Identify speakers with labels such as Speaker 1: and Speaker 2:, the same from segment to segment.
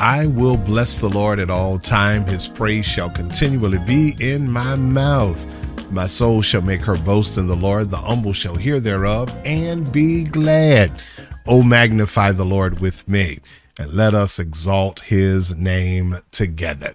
Speaker 1: I will bless the Lord at all time. His praise shall continually be in my mouth. My soul shall make her boast in the Lord. The humble shall hear thereof and be glad. O magnify the Lord with me, and let us exalt his name together.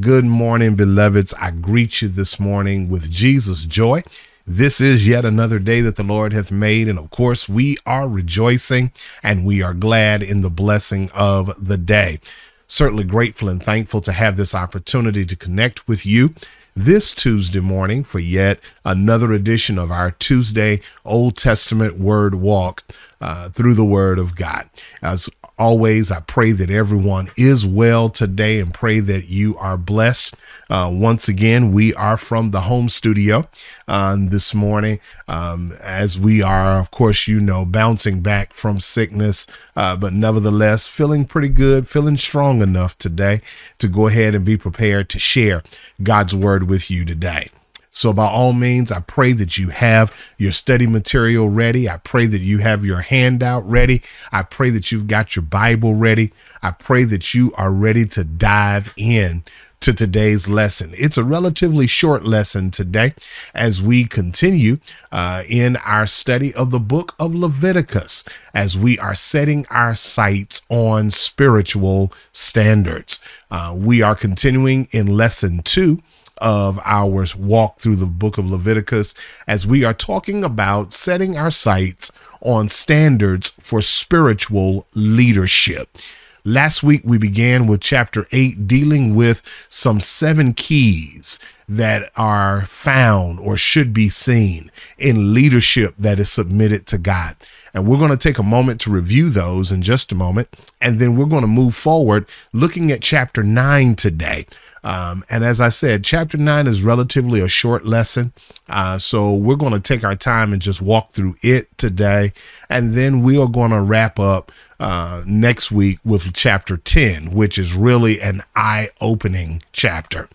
Speaker 1: Good morning, beloveds. I greet you this morning with Jesus' joy. This is yet another day that the Lord hath made. And of course, we are rejoicing and we are glad in the blessing of the day. Certainly grateful and thankful to have this opportunity to connect with you this Tuesday morning for yet another edition of our Tuesday Old Testament Word Walk uh, through the Word of God. As always, I pray that everyone is well today and pray that you are blessed. Uh, once again, we are from the home studio uh, this morning um, as we are, of course, you know, bouncing back from sickness, uh, but nevertheless feeling pretty good, feeling strong enough today to go ahead and be prepared to share God's word with you today. So, by all means, I pray that you have your study material ready. I pray that you have your handout ready. I pray that you've got your Bible ready. I pray that you are ready to dive in to today's lesson. It's a relatively short lesson today as we continue uh, in our study of the book of Leviticus, as we are setting our sights on spiritual standards. Uh, we are continuing in lesson two of our walk through the book of Leviticus as we are talking about setting our sights on standards for spiritual leadership. Last week, we began with chapter 8, dealing with some seven keys that are found or should be seen in leadership that is submitted to God. And we're going to take a moment to review those in just a moment. And then we're going to move forward looking at chapter 9 today. Um, and as I said, chapter 9 is relatively a short lesson. Uh, so we're going to take our time and just walk through it today. And then we are going to wrap up uh, next week with chapter 10, which is really an eye opening chapter.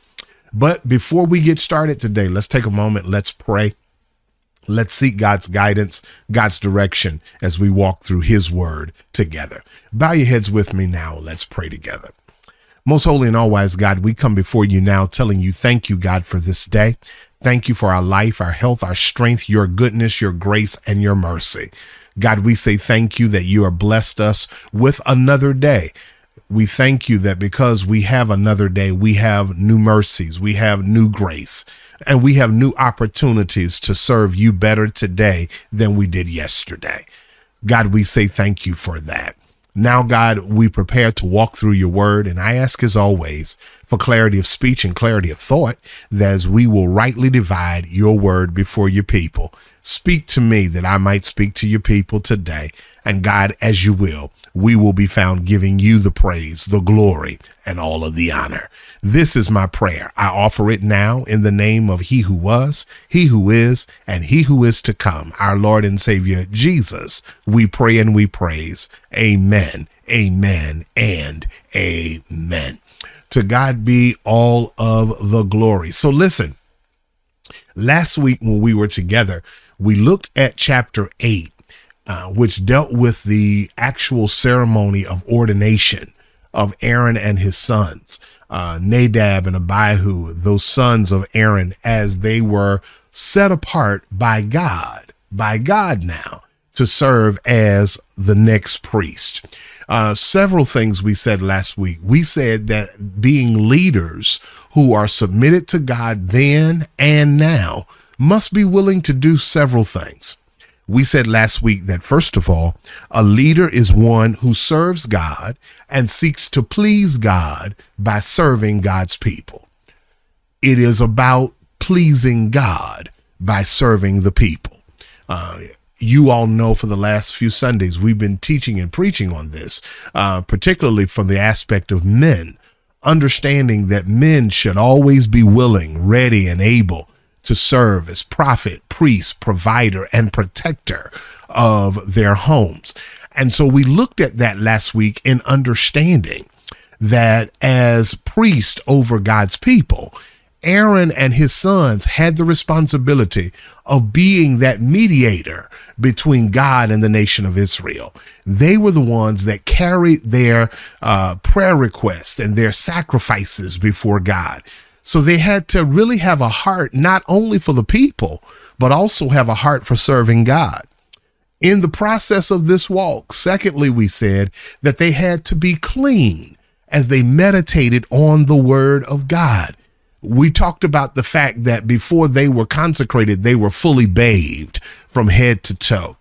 Speaker 1: But before we get started today, let's take a moment, let's pray. Let's seek God's guidance, God's direction as we walk through His word together. Bow your heads with me now. Let's pray together. Most holy and all wise God, we come before you now telling you thank you, God, for this day. Thank you for our life, our health, our strength, your goodness, your grace, and your mercy. God, we say thank you that you have blessed us with another day. We thank you that because we have another day, we have new mercies, we have new grace, and we have new opportunities to serve you better today than we did yesterday. God, we say thank you for that. Now, God, we prepare to walk through your word, and I ask as always for clarity of speech and clarity of thought, that as we will rightly divide your word before your people. Speak to me that I might speak to your people today. And God, as you will, we will be found giving you the praise, the glory, and all of the honor. This is my prayer. I offer it now in the name of He who was, He who is, and He who is to come, our Lord and Savior Jesus. We pray and we praise. Amen, amen, and amen. To God be all of the glory. So listen, last week when we were together, we looked at chapter 8, uh, which dealt with the actual ceremony of ordination of Aaron and his sons, uh, Nadab and Abihu, those sons of Aaron, as they were set apart by God, by God now, to serve as the next priest. Uh, several things we said last week. We said that being leaders who are submitted to God then and now must be willing to do several things. We said last week that, first of all, a leader is one who serves God and seeks to please God by serving God's people. It is about pleasing God by serving the people. Uh, you all know for the last few Sundays, we've been teaching and preaching on this, uh, particularly from the aspect of men, understanding that men should always be willing, ready, and able to serve as prophet, priest, provider, and protector of their homes. And so we looked at that last week in understanding that as priest over God's people, Aaron and his sons had the responsibility of being that mediator between God and the nation of Israel. They were the ones that carried their uh, prayer requests and their sacrifices before God. So they had to really have a heart not only for the people, but also have a heart for serving God. In the process of this walk, secondly, we said that they had to be clean as they meditated on the word of God we talked about the fact that before they were consecrated, they were fully bathed from head to toe.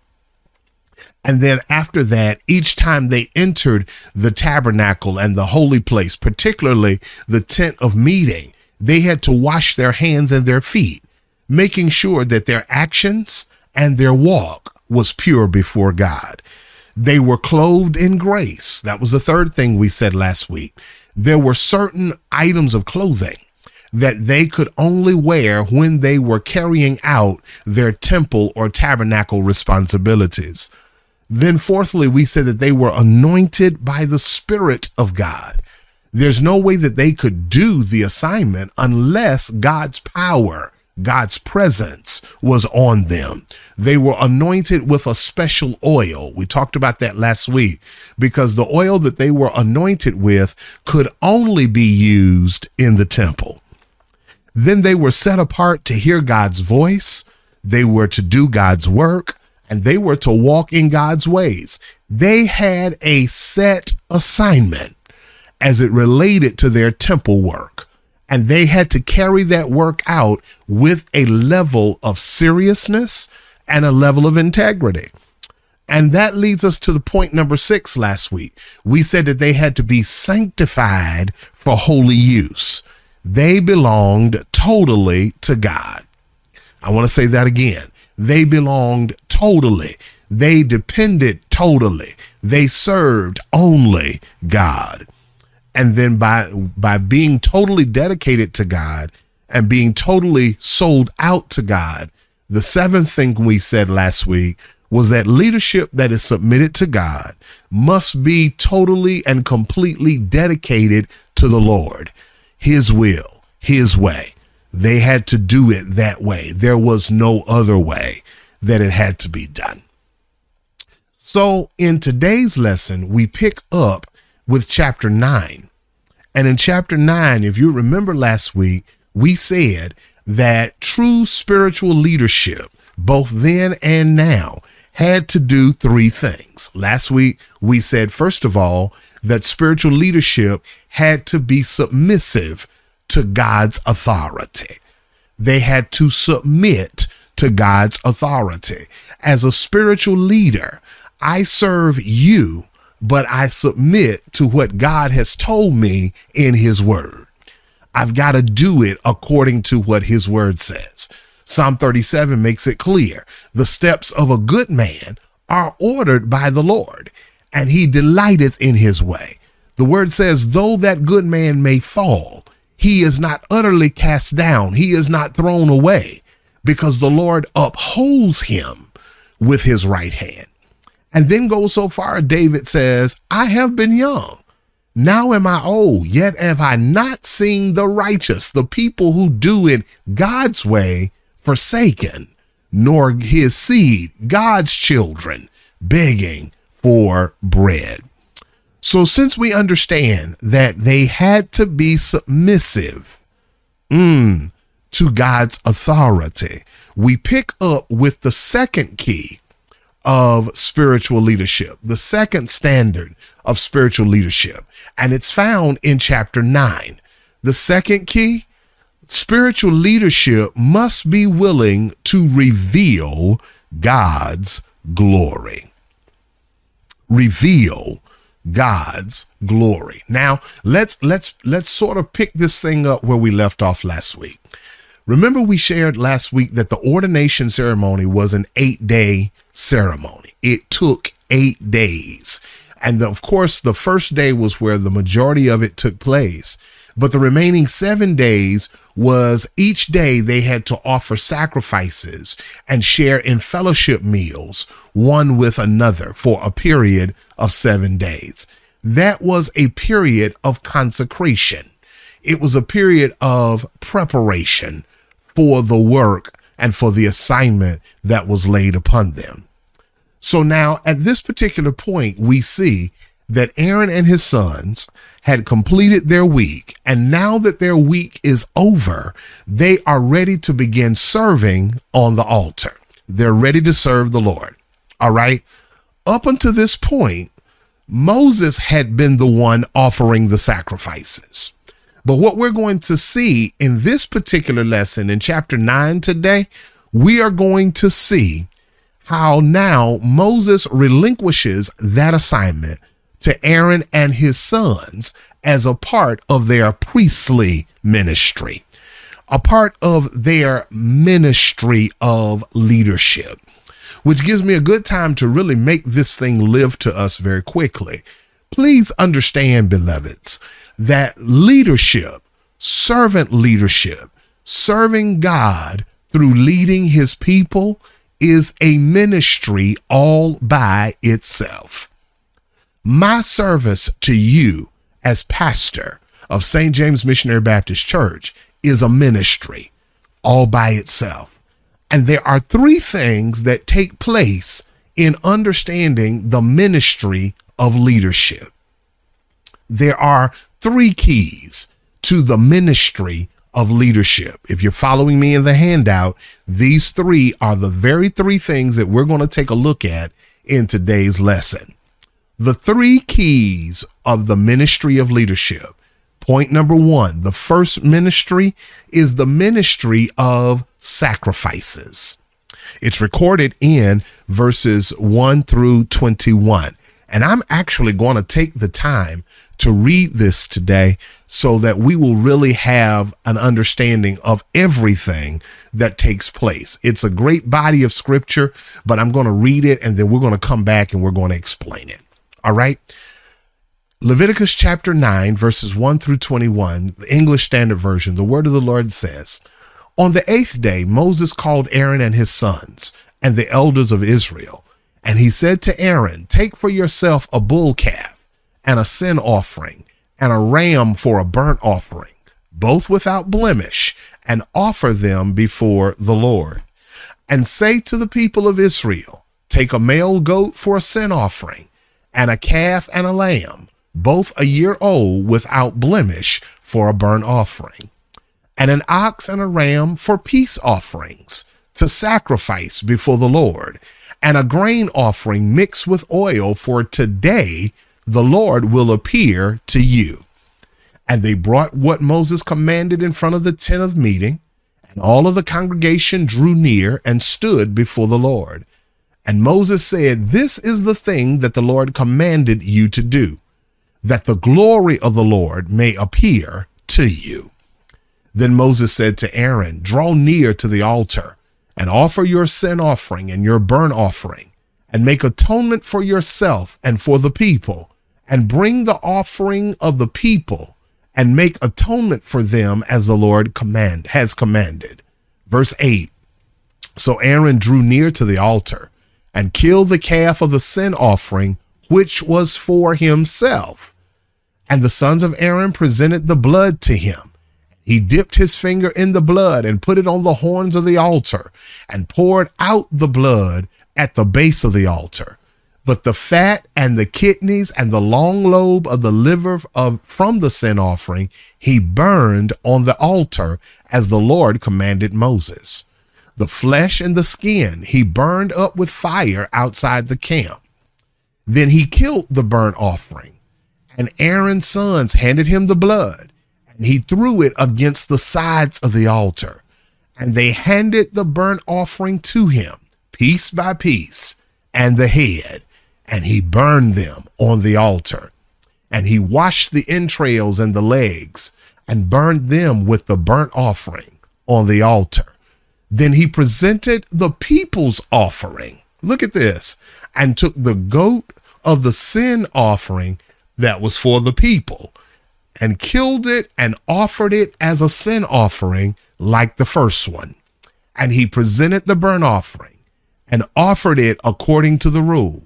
Speaker 1: And then after that, each time they entered the tabernacle and the holy place, particularly the tent of meeting, they had to wash their hands and their feet, making sure that their actions and their walk was pure before God. They were clothed in grace. That was the third thing we said last week. There were certain items of clothing that they could only wear when they were carrying out their temple or tabernacle responsibilities. Then, fourthly, we said that they were anointed by the Spirit of God. There's no way that they could do the assignment unless God's power, God's presence was on them. They were anointed with a special oil. We talked about that last week because the oil that they were anointed with could only be used in the temple. Then they were set apart to hear God's voice, they were to do God's work, and they were to walk in God's ways. They had a set assignment as it related to their temple work. And they had to carry that work out with a level of seriousness and a level of integrity. And that leads us to the point number six last week. We said that they had to be sanctified for holy use. They belonged totally to God. I want to say that again. They belonged totally. They depended totally. They served only God. And then by by being totally dedicated to God and being totally sold out to God, the seventh thing we said last week was that leadership that is submitted to God must be totally and completely dedicated to the Lord his will, his way. They had to do it that way. There was no other way that it had to be done. So, in today's lesson, we pick up with chapter 9. And in chapter 9, if you remember last week, we said that true spiritual leadership, both then and now, had to do three things. Last week, we said, first of all, that spiritual leadership had to be submissive to God's authority. They had to submit to God's authority. As a spiritual leader, I serve you, but I submit to what God has told me in His Word. I've got to do it according to what His Word says. Psalm 37 makes it clear the steps of a good man are ordered by the Lord and he delighteth in his way. The word says, though that good man may fall, he is not utterly cast down, he is not thrown away, because the Lord upholds him with his right hand. And then goes so far, David says, I have been young. Now am I old, yet have I not seen the righteous, the people who do it God's way, forsaken, nor his seed, God's children, begging for bread. So, since we understand that they had to be submissive mm, to God's authority, we pick up with the second key of spiritual leadership, the second standard of spiritual leadership, and it's found in chapter 9. The second key spiritual leadership must be willing to reveal God's glory reveal God's glory. Now, let's let's let's sort of pick this thing up where we left off last week. Remember we shared last week that the ordination ceremony was an 8-day ceremony. It took 8 days. And of course, the first day was where the majority of it took place. But the remaining seven days was each day they had to offer sacrifices and share in fellowship meals, one with another, for a period of seven days. That was a period of consecration. It was a period of preparation for the work and for the assignment that was laid upon them. So now at this particular point, we see that Aaron and his sons had completed their week. And now that their week is over, they are ready to begin serving on the altar. They're ready to serve the Lord. All right. Up until this point, Moses had been the one offering the sacrifices. But what we're going to see in this particular lesson in chapter 9 today, we are going to see how now Moses relinquishes that assignment to Aaron and his sons as a part of their priestly ministry, a part of their ministry of leadership, which gives me a good time to really make this thing live to us very quickly. Please understand, beloveds, that leadership, servant leadership, serving God through leading his people is a ministry all by itself. My service to you as pastor of St. James Missionary Baptist Church is a ministry all by itself. And there are three things that take place in understanding the ministry of leadership. There are three keys to the ministry of leadership. If you're following me in the handout, these three are the very three things that we're going to take a look at in today's lesson. The three keys of the ministry of leadership. Point number one the first ministry is the ministry of sacrifices. It's recorded in verses 1 through 21. And I'm actually going to take the time to read this today so that we will really have an understanding of everything that takes place. It's a great body of scripture, but I'm going to read it and then we're going to come back and we're going to explain it. All right. Leviticus chapter 9, verses 1 through 21, the English Standard Version, the word of the Lord says, On the eighth day, Moses called Aaron and his sons and the elders of Israel. And he said to Aaron, Take for yourself a bull calf and a sin offering and a ram for a burnt offering, both without blemish, and offer them before the Lord. And say to the people of Israel, Take a male goat for a sin offering, and a calf and a lamb, both a year old without blemish, for a burnt offering, and an ox and a ram for peace offerings to sacrifice before the Lord, and a grain offering mixed with oil for today the Lord will appear to you. And they brought what Moses commanded in front of the tent of meeting, and all of the congregation drew near and stood before the Lord. And Moses said, This is the thing that the Lord commanded you to do, that the glory of the Lord may appear to you. Then Moses said to Aaron, Draw near to the altar and offer your sin offering and your burnt offering, and make atonement for yourself and for the people and bring the offering of the people and make atonement for them as the Lord command has commanded. Verse 8. So Aaron drew near to the altar and killed the calf of the sin offering, which was for himself. And the sons of Aaron presented the blood to him. He dipped his finger in the blood and put it on the horns of the altar and poured out the blood at the base of the altar but the fat and the kidneys and the long lobe of the liver of from the sin offering he burned on the altar as the Lord commanded Moses. The flesh and the skin he burned up with fire outside the camp. Then he killed the burnt offering, and Aaron's sons handed him the blood, he threw it against the sides of the altar. And they handed the burnt offering to him, piece by piece, and the head and he burned them on the altar. And he washed the entrails and the legs and burned them with the burnt offering on the altar. Then he presented the people's offering. Look at this. And took the goat of the sin offering that was for the people and killed it and offered it as a sin offering like the first one. And he presented the burnt offering and offered it according to the rule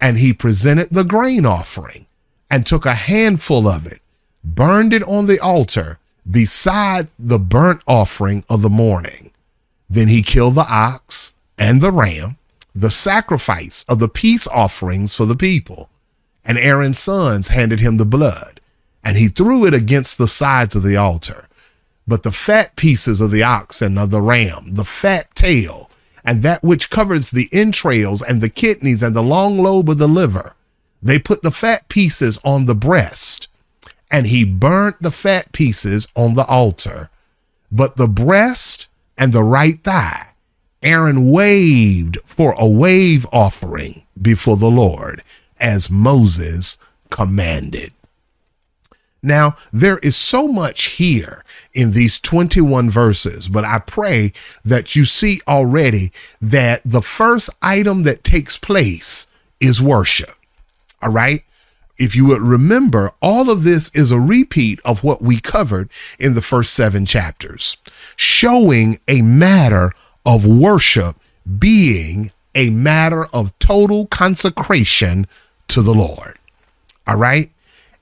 Speaker 1: and he presented the grain offering and took a handful of it, burned it on the altar, beside the burnt offering of the morning. Then he killed the ox and the ram, the sacrifice of the peace offerings for the people. And Aaron's sons handed him the blood, and he threw it against the sides of the altar. But the fat pieces of the ox and of the ram, the fat tail, and that which covers the entrails and the kidneys and the long lobe of the liver, they put the fat pieces on the breast, and he burnt the fat pieces on the altar. But the breast and the right thigh, Aaron waved for a wave offering before the Lord, as Moses commanded. Now, there is so much here in these 21 verses, but I pray that you see already that the first item that takes place is worship. All right. If you would remember, all of this is a repeat of what we covered in the first seven chapters, showing a matter of worship being a matter of total consecration to the Lord. All right.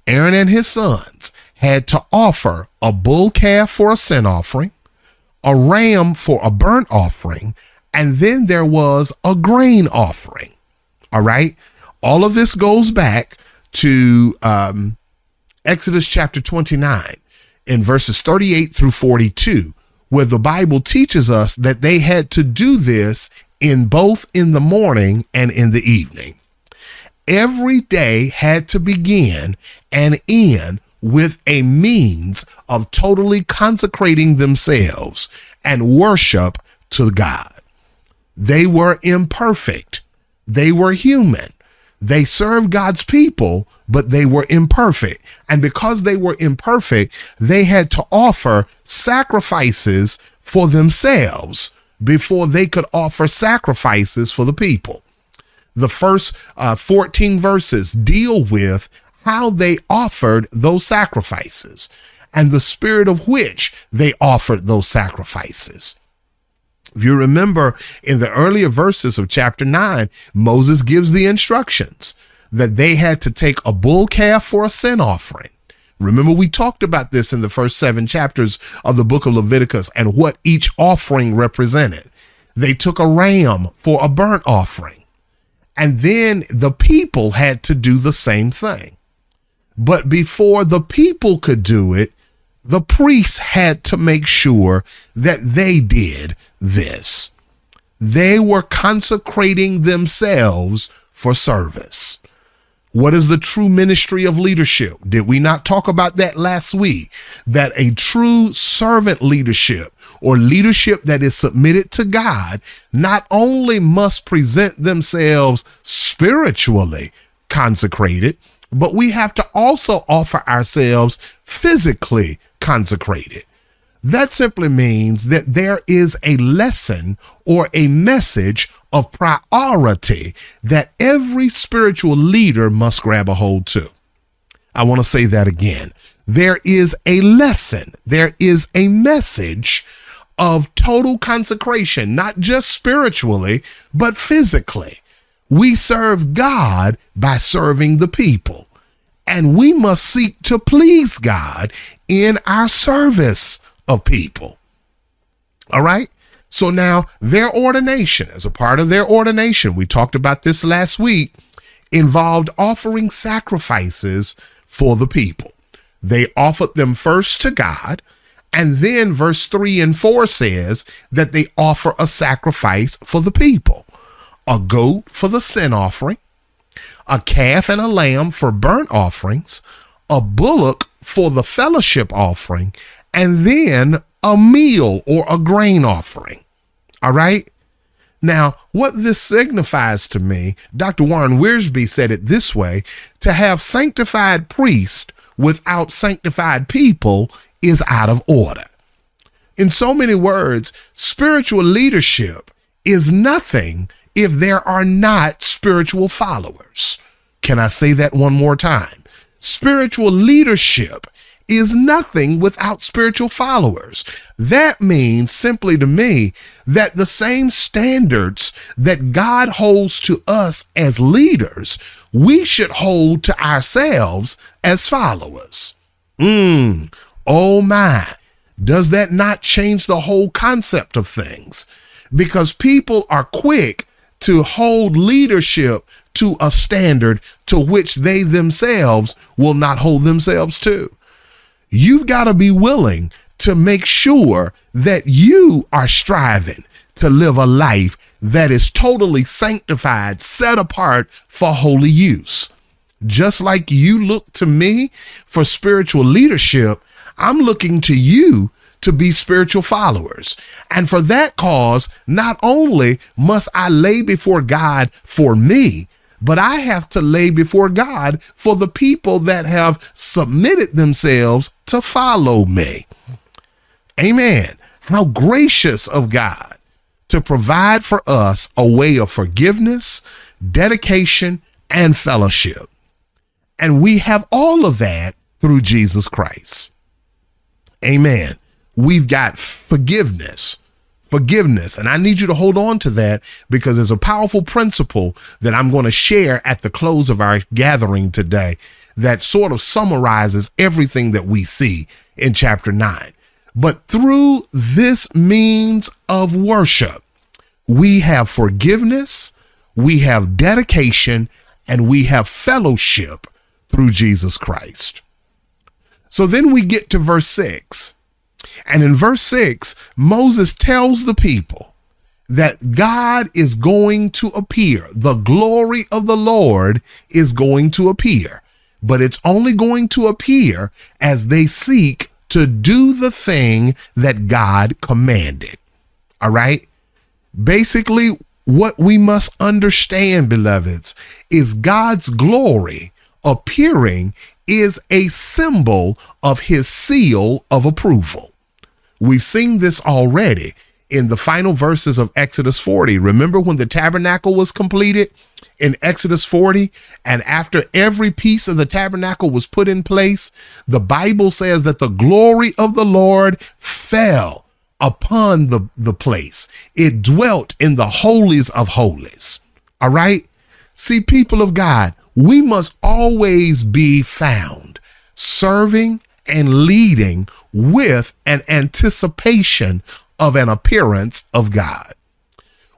Speaker 1: Aaron and his sons had to offer a bull calf for a sin offering, a ram for a burnt offering, and then there was a grain offering. All right. All of this goes back to um, Exodus chapter 29 in verses 38 through 42, where the Bible teaches us that they had to do this in both in the morning and in the evening. Every day had to begin and end with a means of totally consecrating themselves and worship to God. They were imperfect. They were human. They served God's people, but they were imperfect. And because they were imperfect, they had to offer sacrifices for themselves before they could offer sacrifices for the people. The first uh, 14 verses deal with how they offered those sacrifices and the spirit of which they offered those sacrifices. If you remember in the earlier verses of chapter 9, Moses gives the instructions that they had to take a bull calf for a sin offering. Remember, we talked about this in the first seven chapters of the book of Leviticus and what each offering represented. They took a ram for a burnt offering. And then the people had to do the same thing. But before the people could do it, the priests had to make sure that they did this. They were consecrating themselves for service. What is the true ministry of leadership? Did we not talk about that last week? That a true servant leadership or leadership that is submitted to God not only must present themselves spiritually consecrated, but we have to also offer ourselves physically consecrated. That simply means that there is a lesson or a message of priority that every spiritual leader must grab a hold to. I want to say that again. There is a lesson, there is a message of total consecration, not just spiritually, but physically. We serve God by serving the people. And we must seek to please God in our service of people. All right. So now their ordination, as a part of their ordination, we talked about this last week, involved offering sacrifices for the people. They offered them first to God. And then verse 3 and 4 says that they offer a sacrifice for the people a goat for the sin offering, a calf and a lamb for burnt offerings, a bullock for the fellowship offering, and then a meal or a grain offering. All right. Now, what this signifies to me, Dr. Warren Wiersbe said it this way to have sanctified priests without sanctified people is out of order. In so many words, spiritual leadership is nothing if there are not spiritual followers. Can I say that one more time? Spiritual leadership is nothing without spiritual followers. That means simply to me that the same standards that God holds to us as leaders, we should hold to ourselves as followers. Mm, Oh my, does that not change the whole concept of things? Because people are quick to hold leadership to a standard to which they themselves will not hold themselves to. You've got to be willing to make sure that you are striving to live a life that is totally sanctified, set apart for holy use. Just like you look to me for spiritual leadership, I'm looking to you to be spiritual followers. And for that cause, not only must I lay before God for me, but I have to lay before God for the people that have submitted themselves to follow me. Amen. How gracious of God to provide for us a way of forgiveness, dedication, and fellowship. And we have all of that through Jesus Christ. Amen. We've got forgiveness. Forgiveness. And I need you to hold on to that because there's a powerful principle that I'm going to share at the close of our gathering today that sort of summarizes everything that we see in chapter 9. But through this means of worship, we have forgiveness, we have dedication, and we have fellowship through Jesus Christ. So then we get to verse 6. And in verse 6, Moses tells the people that God is going to appear. The glory of the Lord is going to appear, but it's only going to appear as they seek to do the thing that God commanded. All right. Basically, what we must understand, beloveds, is God's glory appearing is a symbol of his seal of approval. We've seen this already in the final verses of Exodus 40. Remember when the tabernacle was completed in Exodus 40? And after every piece of the tabernacle was put in place, the Bible says that the glory of the Lord fell upon the, the place. It dwelt in the holies of holies. All right? See, people of God, we must always be found serving and leading with an anticipation of an appearance of God.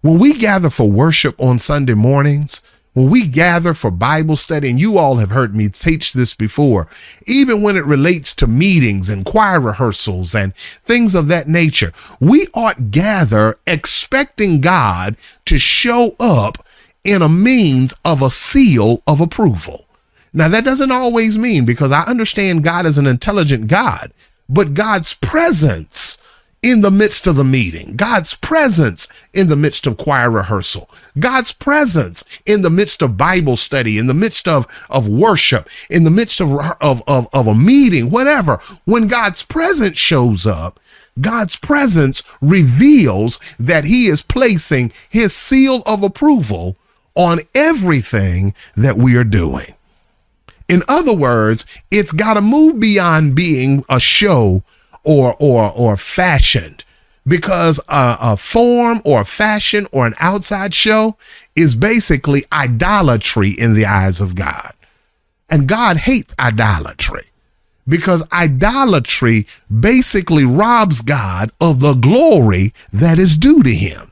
Speaker 1: When we gather for worship on Sunday mornings, when we gather for Bible study, and you all have heard me teach this before, even when it relates to meetings and choir rehearsals and things of that nature, we ought gather expecting God to show up in a means of a seal of approval. Now, that doesn't always mean because I understand God is an intelligent God, but God's presence in the midst of the meeting, God's presence in the midst of choir rehearsal, God's presence in the midst of Bible study, in the midst of, of worship, in the midst of, of, of, of a meeting, whatever. When God's presence shows up, God's presence reveals that He is placing His seal of approval on everything that we are doing. In other words, it's got to move beyond being a show or or or fashioned because a, a, form or a fashion or an outside show is basically idolatry in the eyes of God. And God hates idolatry because idolatry basically robs God of the glory that is due to him.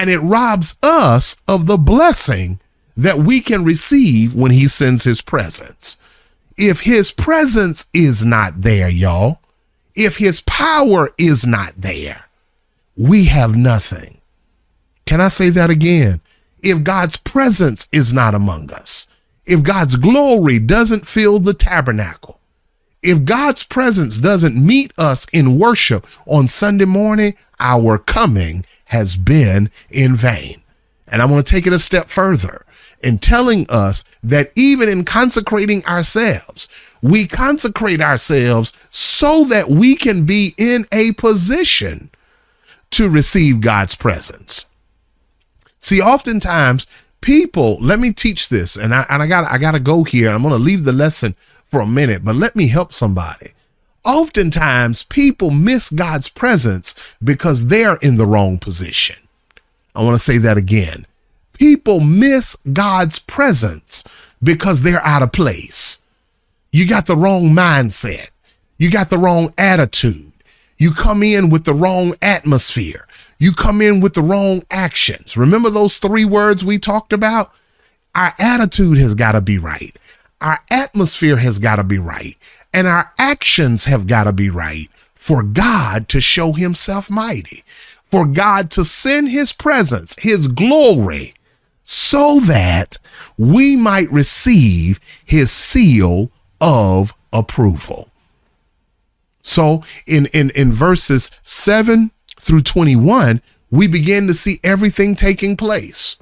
Speaker 1: And it robs us of the blessing that we can receive when he sends his presence. If his presence is not there, y'all, if his power is not there, we have nothing. Can I say that again? If God's presence is not among us, if God's glory doesn't fill the tabernacle, if God's presence doesn't meet us in worship on Sunday morning, our coming has been in vain. And I want to take it a step further in telling us that even in consecrating ourselves, we consecrate ourselves so that we can be in a position to receive God's presence. See, oftentimes people, let me teach this, and I, and I got I got to go here. I'm to leave the lesson for a minute, but let me help somebody. Oftentimes, people miss God's presence because they're in the wrong position. I want to say that again. People miss God's presence because they're out of place. You got the wrong mindset. You got the wrong attitude. You come in with the wrong atmosphere. You come in with the wrong actions. Remember those three words we talked about? Our attitude has got to be right. Our atmosphere has got to be right. And our actions have got to be right for God to show himself mighty, for God to send his presence, his glory, so that we might receive his seal of approval. So in, in, in verses 7 through 21, we begin to see everything taking place.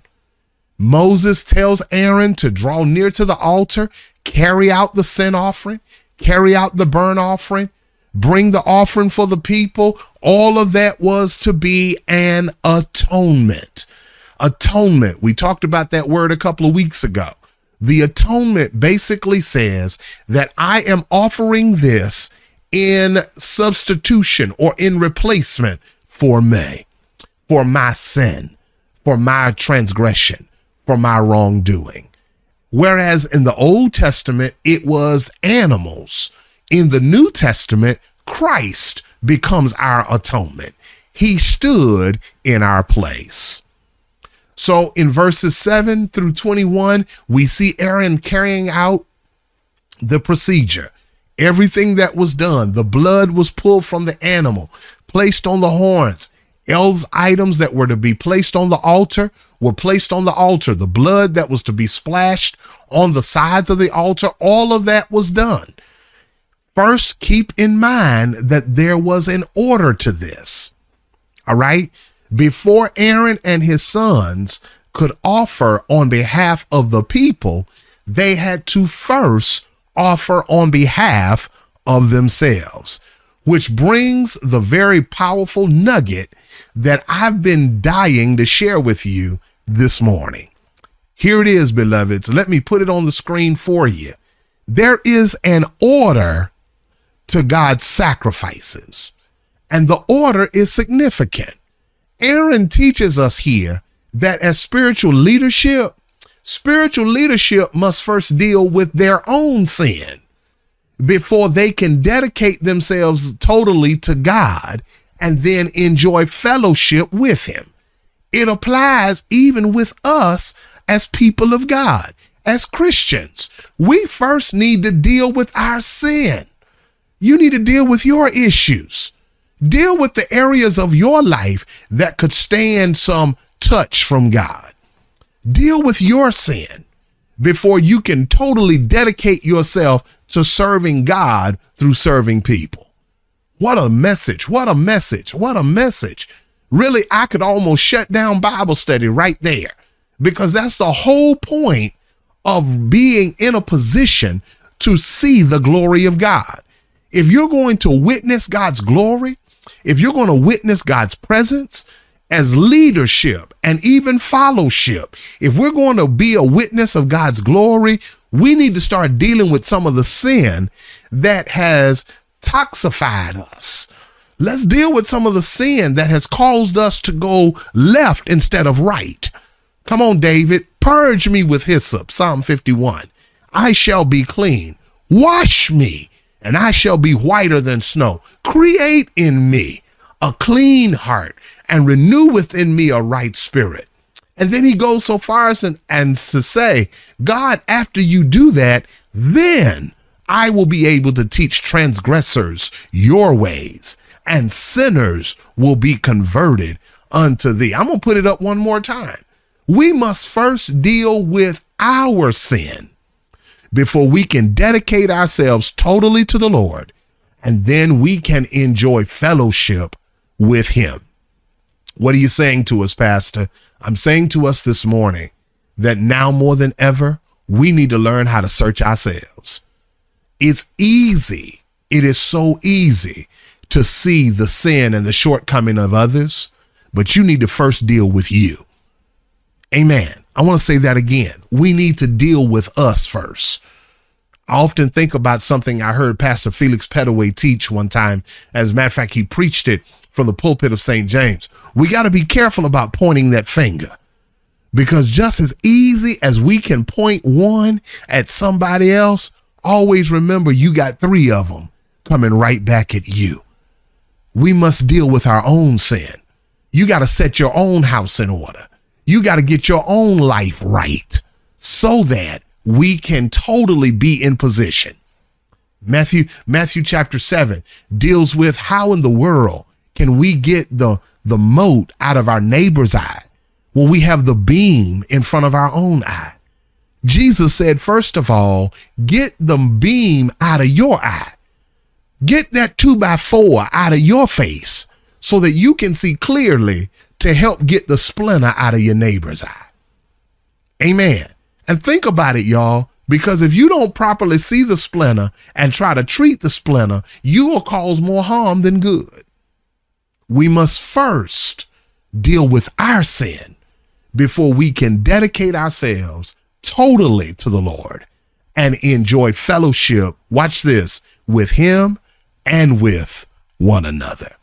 Speaker 1: Moses tells Aaron to draw near to the altar, carry out the sin offering, carry out the burnt offering, bring the offering for the people. All of that was to be an atonement. Atonement. We talked about that word a couple of weeks ago. The atonement basically says that I am offering this in substitution or in replacement for me, for my sin, for my transgression, for my wrongdoing. Whereas in the Old Testament, it was animals. In the New Testament, Christ becomes our atonement. He stood in our place. So in verses 7 through 21, we see Aaron carrying out the procedure. Everything that was done, the blood was pulled from the animal, placed on the horns. Those items that were to be placed on the altar were placed on the altar. The blood that was to be splashed on the sides of the altar, all of that was done. First, keep in mind that there was an order to this. All right. Before Aaron and his sons could offer on behalf of the people, they had to first offer on behalf of themselves, which brings the very powerful nugget that I've been dying to share with you this morning. Here it is, beloveds. Let me put it on the screen for you. There is an order to God's sacrifices, and the order is significant. Aaron teaches us here that as spiritual leadership, spiritual leadership must first deal with their own sin before they can dedicate themselves totally to God and then enjoy fellowship with Him. It applies even with us as people of God, as Christians. We first need to deal with our sin. You need to deal with your issues. Deal with the areas of your life that could stand some touch from God. Deal with your sin before you can totally dedicate yourself to serving God through serving people. What a message. What a message. What a message. Really, I could almost shut down Bible study right there because that's the whole point of being in a position to see the glory of God. If you're going to witness God's glory, if you're going to witness God's presence as leadership and even fellowship, if we're going to be a witness of God's glory, we need to start dealing with some of the sin that has toxified us. Let's deal with some of the sin that has caused us to go left instead of right. Come on, David, purge me with hyssop, Psalm 51. I shall be clean. Wash me and I shall be whiter than snow. Create in me a clean heart and renew within me a right spirit. And then he goes so far as, and to say, God, after you do that, then I will be able to teach transgressors your ways, and sinners will be converted unto thee. I'm going to put it up one more time. We must first deal with our sin before we can dedicate ourselves totally to the Lord, and then we can enjoy fellowship with Him. What are you saying to us, Pastor? I'm saying to us this morning that now more than ever, we need to learn how to search ourselves. It's easy, it is so easy to see the sin and the shortcoming of others, but you need to first deal with you. Amen. I want to say that again. We need to deal with us first. I often think about something I heard Pastor Felix Pettaway teach one time. As a matter of fact, he preached it from the pulpit of St. James. We got to be careful about pointing that finger because just as easy as we can point one at somebody else, always remember you got three of them coming right back at you. We must deal with our own sin. You got to set your own house in order. You got to get your own life right so that we can totally be in position. Matthew Matthew chapter 7 deals with how in the world can we get the the mote out of our neighbor's eye when we have the beam in front of our own eye. Jesus said, first of all, get the beam out of your eye. Get that two by four out of your face so that you can see clearly to help get the splinter out of your neighbor's eye. Amen. And think about it, y'all, because if you don't properly see the splinter and try to treat the splinter, you will cause more harm than good. We must first deal with our sin before we can dedicate ourselves totally to the Lord and enjoy fellowship, watch this, with Him and with one another.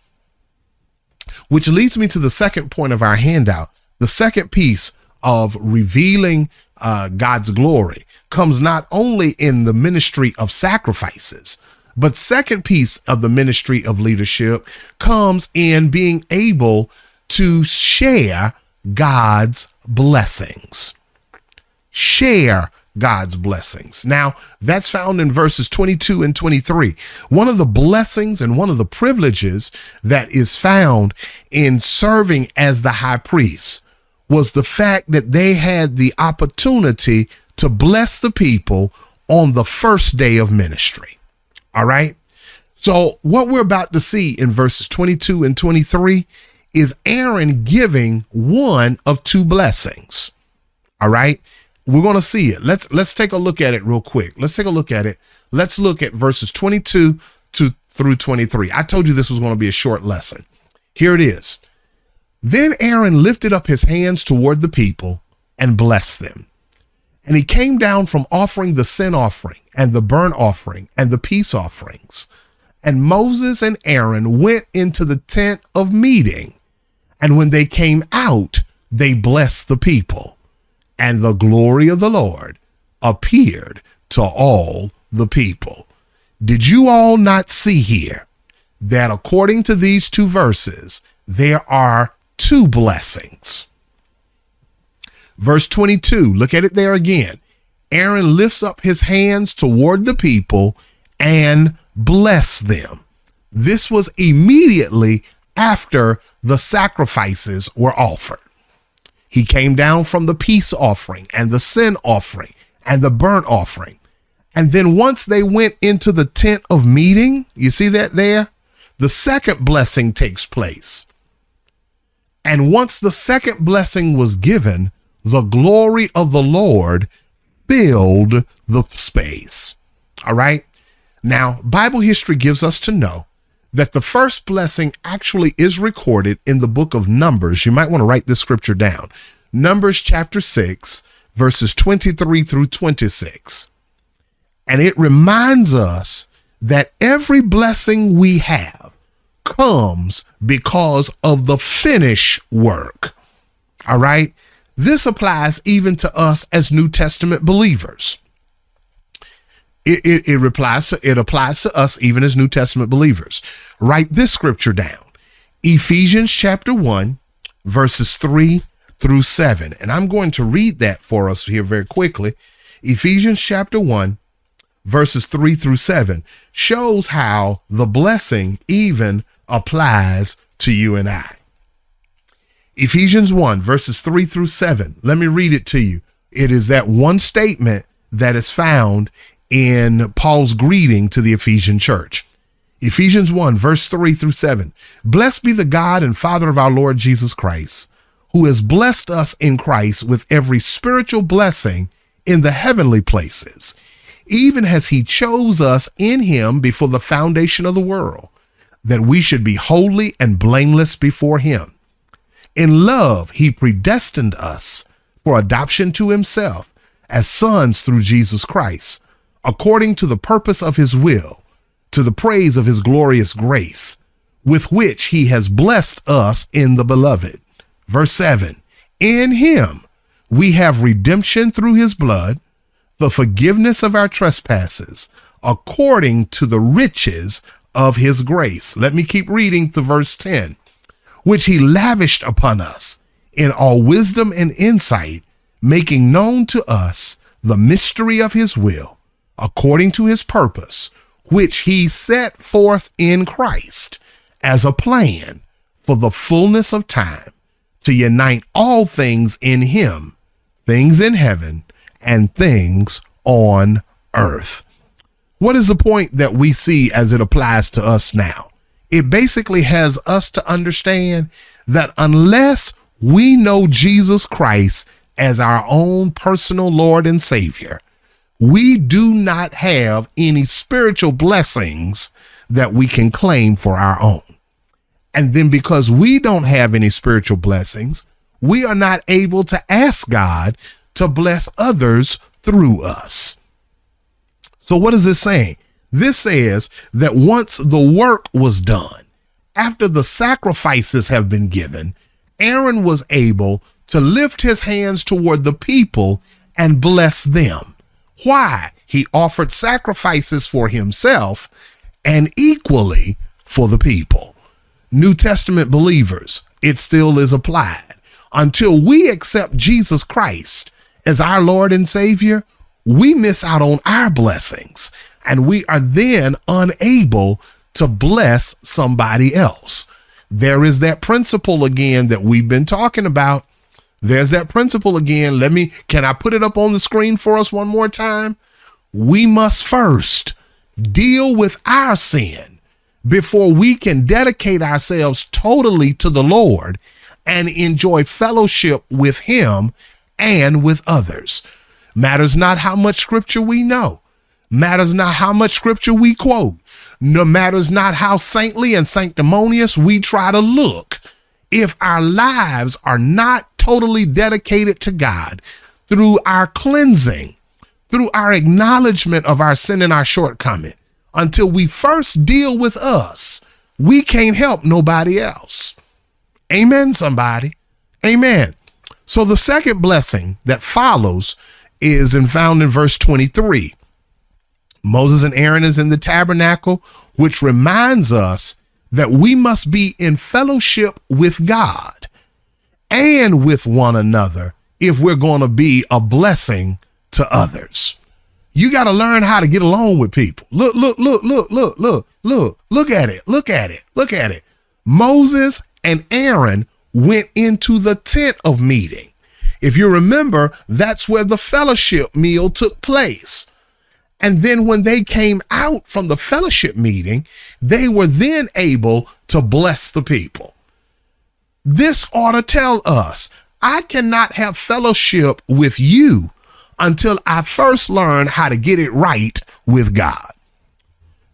Speaker 1: Which leads me to the second point of our handout. The second piece of revealing uh, God's glory comes not only in the ministry of sacrifices, but second piece of the ministry of leadership comes in being able to share God's blessings. Share God's blessings. Now, that's found in verses 22 and 23. One of the blessings and one of the privileges that is found in serving as the high priest was the fact that they had the opportunity to bless the people on the first day of ministry. All right. So, what we're about to see in verses 22 and 23 is Aaron giving one of two blessings. All right. We're going to see it. Let's let's take a look at it real quick. Let's take a look at it. Let's look at verses 22 to through 23. I told you this was going to be a short lesson. Here it is. Then Aaron lifted up his hands toward the people and blessed them. And he came down from offering the sin offering and the burnt offering and the peace offerings. And Moses and Aaron went into the tent of meeting. And when they came out, they blessed the people and the glory of the Lord appeared to all the people. Did you all not see here that according to these two verses, there are two blessings? Verse 22, look at it there again. Aaron lifts up his hands toward the people and bless them. This was immediately after the sacrifices were offered. He came down from the peace offering and the sin offering and the burnt offering. And then once they went into the tent of meeting, you see that there? The second blessing takes place. And once the second blessing was given, the glory of the Lord filled the space. All right. Now, Bible history gives us to know that the first blessing actually is recorded in the book of Numbers. You might want to write this scripture down. Numbers chapter 6, verses 23 through 26. And it reminds us that every blessing we have comes because of the finish work. All right. This applies even to us as New Testament believers it, it, it applies to it applies to us even as New Testament believers. Write this scripture down. Ephesians chapter 1, verses 3 through 7. And I'm going to read that for us here very quickly. Ephesians chapter 1, verses 3 through 7 shows how the blessing even applies to you and I. Ephesians 1, verses 3 through 7. Let me read it to you. It is that one statement that is found in Paul's greeting to the Ephesian church. Ephesians 1, verse 3 through 7. Blessed be the God and Father of our Lord Jesus Christ, who has blessed us in Christ with every spiritual blessing in the heavenly places, even as he chose us in him before the foundation of the world, that we should be holy and blameless before him. In love, he predestined us for adoption to himself as sons through Jesus Christ according to the purpose of his will, to the praise of his glorious grace, with which he has blessed us in the beloved. Verse 7 In him we have redemption through his blood, the forgiveness of our trespasses, according to the riches of his grace. Let me keep reading to verse 10, which he lavished upon us in all wisdom and insight, making known to us the mystery of his will, according to his purpose, which he set forth in Christ as a plan for the fullness of time to unite all things in him, things in heaven and things on earth. What is the point that we see as it applies to us now? It basically has us to understand that unless we know Jesus Christ as our own personal Lord and Savior, we do not have any spiritual blessings that we can claim for our own. And then because we don't have any spiritual blessings, we are not able to ask God to bless others through us. So, what is this saying? This says that once the work was done, after the sacrifices have been given, Aaron was able to lift his hands toward the people and bless them. Why? He offered sacrifices for himself and equally for the people. New Testament believers, it still is applied. Until we accept Jesus Christ as our Lord and Savior, we miss out on our blessings and we are then unable to bless somebody else. There is that principle again that we've been talking about. There's that principle again. Let me, can I put it up on the screen for us one more time? We must first deal with our sin before we can dedicate ourselves totally to the Lord and enjoy fellowship with Him and with others. Matters not how much scripture we know, matters not how much scripture we quote, no matters not how saintly and sanctimonious we try to look. If our lives are not totally dedicated to God through our cleansing, through our acknowledgement of our sin and our shortcoming, until we first deal with us, we can't help nobody else. Amen, somebody. Amen. So the second blessing that follows is in found in verse 23. Moses and Aaron is in the tabernacle, which reminds us that we must be in fellowship with God and with one another if we're going to be a blessing to others. You got to learn how to get along with people. Look, look, look, look, look, look, look, look at it. Look at it. Look at it. Moses and Aaron went into the tent of meeting. If you remember, that's where the fellowship meal took place. And then when they came out from the fellowship meeting, they were then able to bless the people. This ought to tell us I cannot have fellowship with you until I first learn how to get it right with God.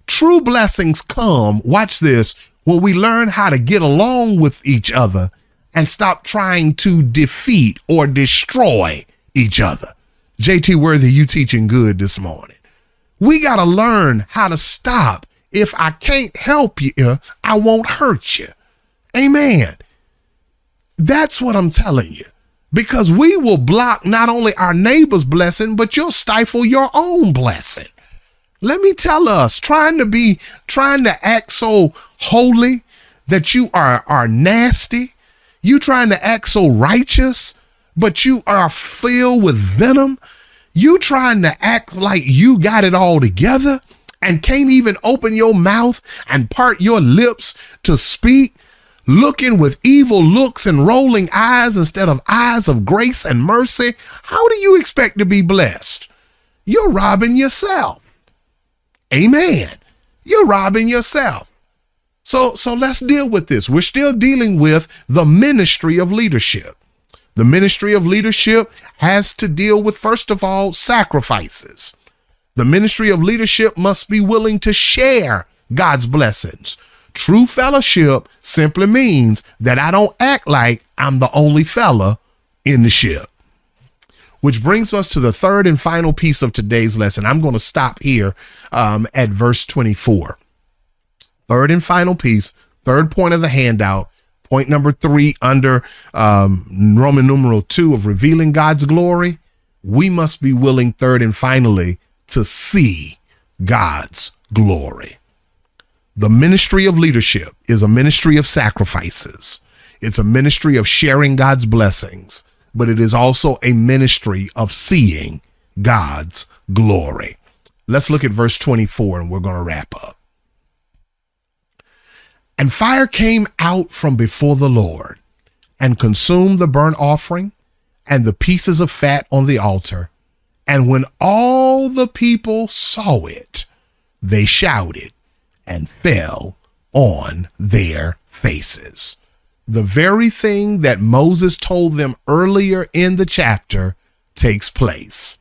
Speaker 1: True blessings come, watch this, when we learn how to get along with each other and stop trying to defeat or destroy each other. JT Worthy, you teaching good this morning. We got to learn how to stop. If I can't help you, I won't hurt you. Amen. That's what I'm telling you. Because we will block not only our neighbor's blessing, but you'll stifle your own blessing. Let me tell us, trying to be, trying to act so holy that you are, are nasty, you trying to act so righteous, but you are filled with venom. You trying to act like you got it all together and can't even open your mouth and part your lips to speak, looking with evil looks and rolling eyes instead of eyes of grace and mercy. How do you expect to be blessed? You're robbing yourself. Amen. You're robbing yourself. So, so let's deal with this. We're still dealing with the ministry of leadership. The ministry of leadership has to deal with, first of all, sacrifices. The ministry of leadership must be willing to share God's blessings. True fellowship simply means that I don't act like I'm the only fella in the ship. Which brings us to the third and final piece of today's lesson. I'm going to stop here um, at verse 24. Third and final piece, third point of the handout, point number three under um, Roman numeral two of revealing God's glory. We must be willing, third and finally, to see God's glory. The ministry of leadership is a ministry of sacrifices. It's a ministry of sharing God's blessings, but it is also a ministry of seeing God's glory. Let's look at verse 24 and we're going to wrap up. And fire came out from before the Lord and consumed the burnt offering and the pieces of fat on the altar. And when all the people saw it, they shouted and fell on their faces. The very thing that Moses told them earlier in the chapter takes place.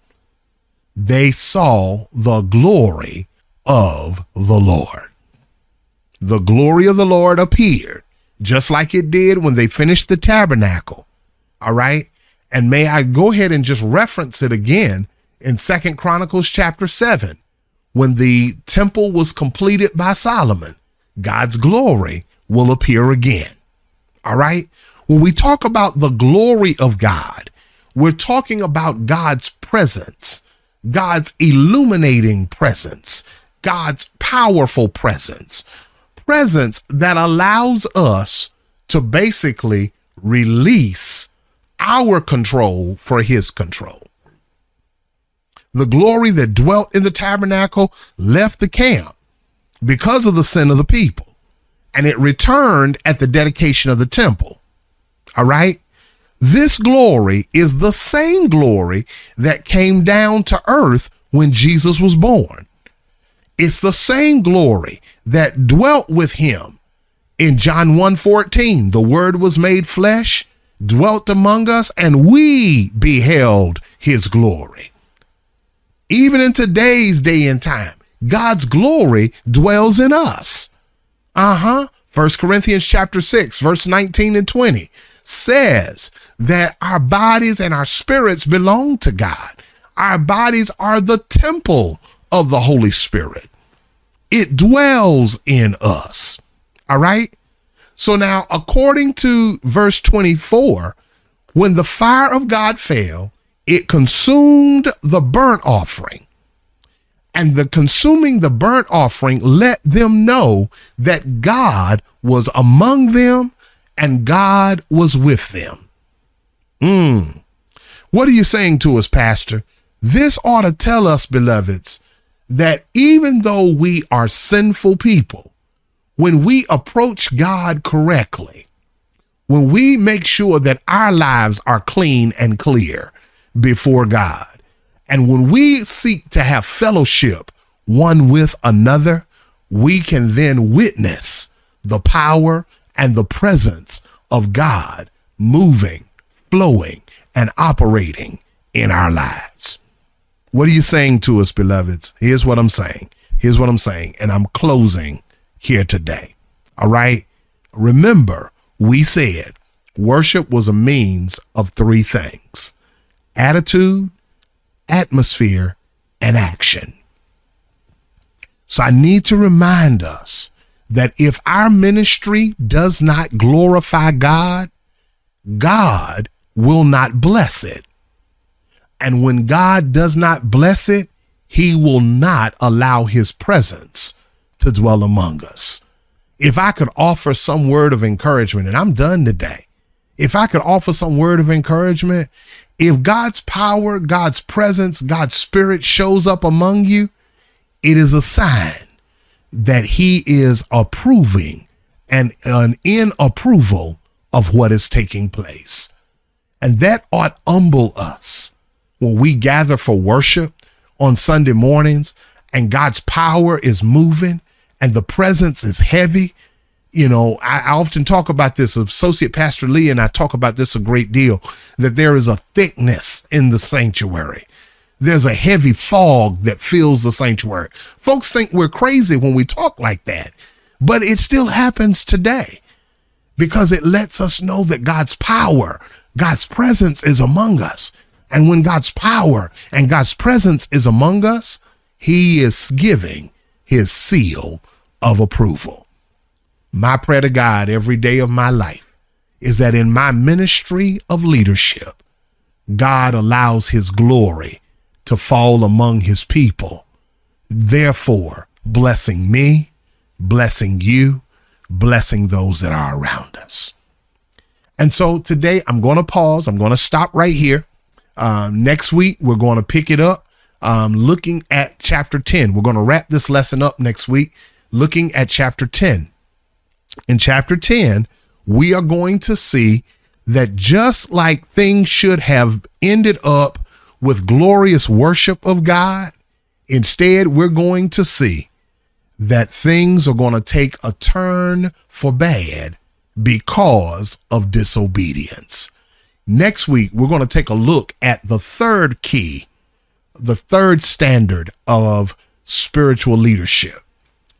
Speaker 1: They saw the glory of the Lord. The glory of the Lord appeared, just like it did when they finished the tabernacle. All right. And may I go ahead and just reference it again in Second Chronicles chapter 7 when the temple was completed by Solomon, God's glory will appear again. All right. When we talk about the glory of God, we're talking about God's presence, God's illuminating presence, God's powerful presence, presence that allows us to basically release our control for his control. The glory that dwelt in the tabernacle left the camp because of the sin of the people, and it returned at the dedication of the temple. All right? This glory is the same glory that came down to earth when Jesus was born. It's the same glory that dwelt with him in John 1:14. The word was made flesh, dwelt among us, and we beheld his glory even in today's day and time, God's glory dwells in us. Uh-huh. First Corinthians chapter 6, verse 19 and 20 says that our bodies and our spirits belong to God. Our bodies are the temple of the Holy Spirit. It dwells in us. All right. So now, according to verse 24, when the fire of God fell, it consumed the burnt offering. And the consuming the burnt offering let them know that God was among them and God was with them. Mm. What are you saying to us, Pastor? This ought to tell us, beloveds, that even though we are sinful people, when we approach God correctly, when we make sure that our lives are clean and clear, before God. And when we seek to have fellowship one with another, we can then witness the power and the presence of God moving, flowing, and operating in our lives. What are you saying to us, beloveds? Here's what I'm saying. Here's what I'm saying. And I'm closing here today. All right. Remember, we said worship was a means of three things attitude, atmosphere, and action. So I need to remind us that if our ministry does not glorify God, God will not bless it. And when God does not bless it, he will not allow his presence to dwell among us. If I could offer some word of encouragement, and I'm done today, if I could offer some word of encouragement, if God's power, God's presence, God's spirit shows up among you, it is a sign that he is approving and an in approval of what is taking place. And that ought humble us when we gather for worship on Sunday mornings and God's power is moving and the presence is heavy you know, I, I, often talk about this. Associate Pastor Lee and I talk about this a great deal that there is a thickness in the sanctuary. There's a heavy fog that fills the sanctuary. Folks think we're crazy when we talk like that, but it still happens today because it lets us know that God's power, God's presence is among us. And when God's power and God's presence is among us, He is giving His seal of approval. My prayer to God every day of my life is that in my ministry of leadership, God allows his glory to fall among his people therefore blessing me, blessing you, blessing those that are around us. And so today I'm going to pause. I'm going to stop right here. Um, next week, we're going to pick it up um, looking at chapter 10. We're going to wrap this lesson up next week, looking at chapter 10. In chapter 10, we are going to see that just like things should have ended up with glorious worship of God, instead, we're going to see that things are going to take a turn for bad because of disobedience. Next week, we're going to take a look at the third key, the third standard of spiritual leadership.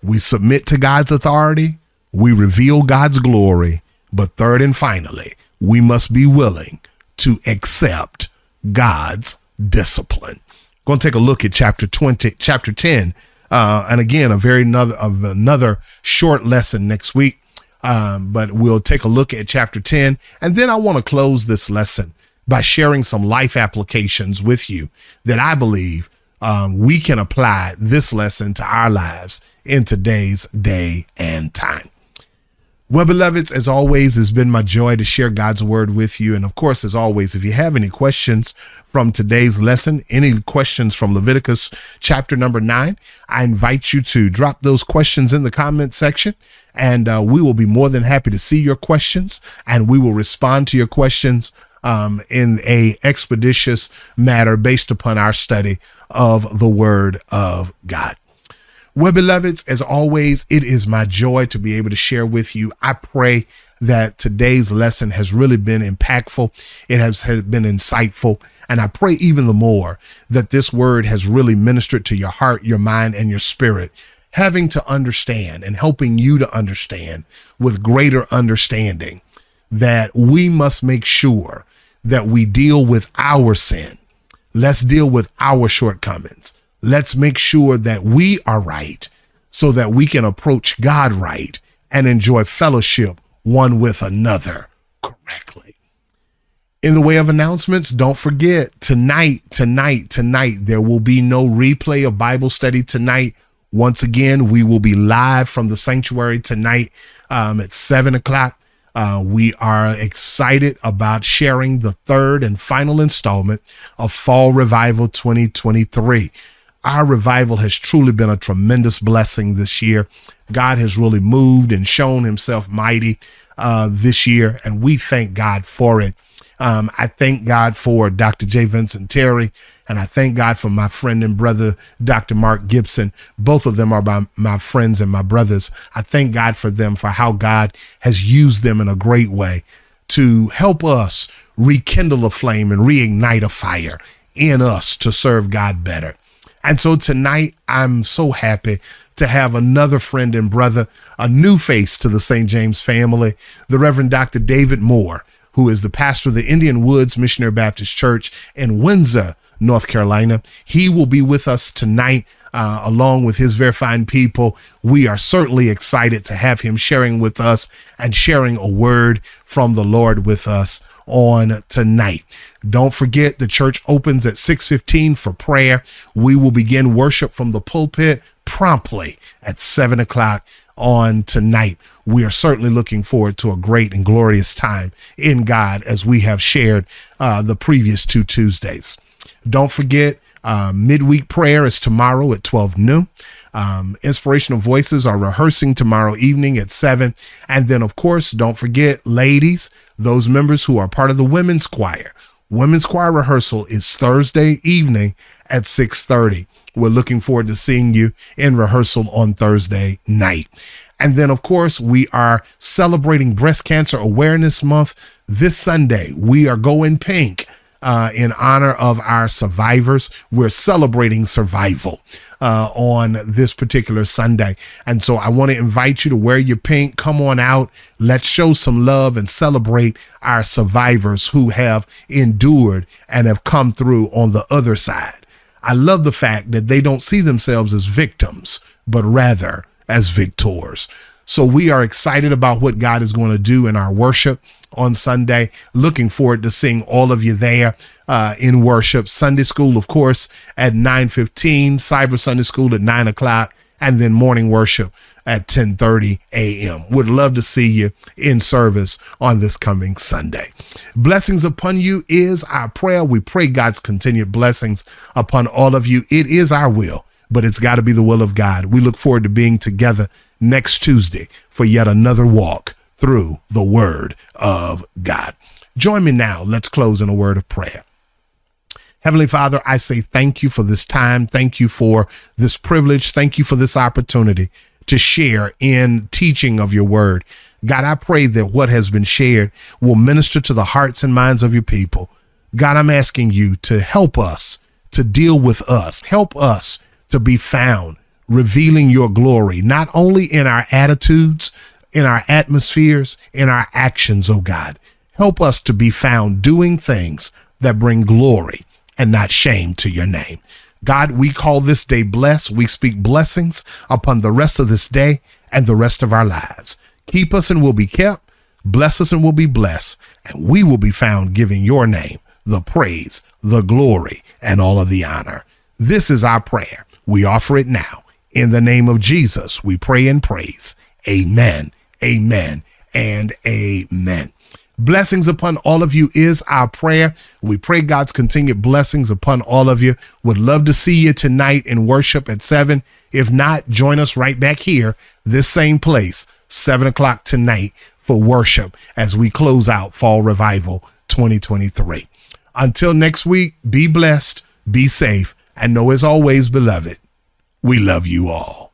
Speaker 1: We submit to God's authority, we reveal God's glory, but third and finally, we must be willing to accept God's discipline. Going to take a look at chapter 20, chapter 10, uh, and again, a very another of another short lesson next week. Um, but we'll take a look at chapter 10. And then I want to close this lesson by sharing some life applications with you that I believe um, we can apply this lesson to our lives in today's day and time. Well, beloveds, as always, it's been my joy to share God's word with you. And of course, as always, if you have any questions from today's lesson, any questions from Leviticus chapter number nine, I invite you to drop those questions in the comment section. And uh, we will be more than happy to see your questions and we will respond to your questions um, in a expeditious matter based upon our study of the word of God. Well, beloveds, as always, it is my joy to be able to share with you. I pray that today's lesson has really been impactful. It has been insightful. And I pray even the more that this word has really ministered to your heart, your mind, and your spirit, having to understand and helping you to understand with greater understanding that we must make sure that we deal with our sin. Let's deal with our shortcomings let's make sure that we are right so that we can approach God right and enjoy fellowship one with another correctly. In the way of announcements, don't forget tonight, tonight, tonight, there will be no replay of Bible study tonight. Once again, we will be live from the sanctuary tonight um, at seven o'clock. Uh, we are excited about sharing the third and final installment of Fall Revival 2023 our revival has truly been a tremendous blessing this year. God has really moved and shown himself mighty uh, this year, and we thank God for it. Um, I thank God for Dr. J. Vincent Terry, and I thank God for my friend and brother, Dr. Mark Gibson. Both of them are my, my friends and my brothers. I thank God for them, for how God has used them in a great way to help us rekindle a flame and reignite a fire in us to serve God better. And so tonight, I'm so happy to have another friend and brother, a new face to the St. James family, the Reverend Dr. David Moore, who is the pastor of the Indian Woods Missionary Baptist Church in Windsor, North Carolina. He will be with us tonight, uh, along with his very fine people. We are certainly excited to have him sharing with us and sharing a word from the Lord with us on tonight. Don't forget the church opens at 6:15 for prayer. We will begin worship from the pulpit promptly at seven o'clock on tonight. We are certainly looking forward to a great and glorious time in God as we have shared uh, the previous two Tuesdays. Don't forget, uh, midweek prayer is tomorrow at 12 noon. Um, Inspirational Voices are rehearsing tomorrow evening at 7. And then, of course, don't forget, ladies, those members who are part of the women's choir. Women's choir rehearsal is Thursday evening at 6:30. We're looking forward to seeing you in rehearsal on Thursday night. And then, of course, we are celebrating Breast Cancer Awareness Month this Sunday. We are going pink uh, in honor of our survivors. We're celebrating survival uh, on this particular Sunday. And so I want to invite you to wear your pink. Come on out. Let's show some love and celebrate our survivors who have endured and have come through on the other side. I love the fact that they don't see themselves as victims, but rather as victors. So we are excited about what God is going to do in our worship on Sunday. Looking forward to seeing all of you there uh, in worship. Sunday school, of course, at 9:15. Cyber Sunday school at nine o'clock, and then morning worship at 10:30 a.m. Would love to see you in service on this coming Sunday. Blessings upon you is our prayer. We pray God's continued blessings upon all of you. It is our will, but it's got to be the will of God. We look forward to being together next Tuesday for yet another walk through the word of God. Join me now. Let's close in a word of prayer. Heavenly Father, I say thank you for this time. Thank you for this privilege. Thank you for this opportunity to share in teaching of your word. God, I pray that what has been shared will minister to the hearts and minds of your people. God, I'm asking you to help us to deal with us. Help us to be found revealing your glory, not only in our attitudes, in our atmospheres, in our actions, oh God. Help us to be found doing things that bring glory and not shame to your name. God, we call this day blessed. We speak blessings upon the rest of this day and the rest of our lives. Keep us and we'll be kept. Bless us and we'll be blessed. And we will be found giving your name the praise, the glory, and all of the honor. This is our prayer. We offer it now. In the name of Jesus, we pray and praise. Amen, amen, and amen. Blessings upon all of you is our prayer. We pray God's continued blessings upon all of you. Would love to see you tonight in worship at seven. If not, join us right back here, this same place, seven o'clock tonight for worship as we close out Fall Revival 2023. Until next week, be blessed, be safe, and know as always, beloved, we love you all.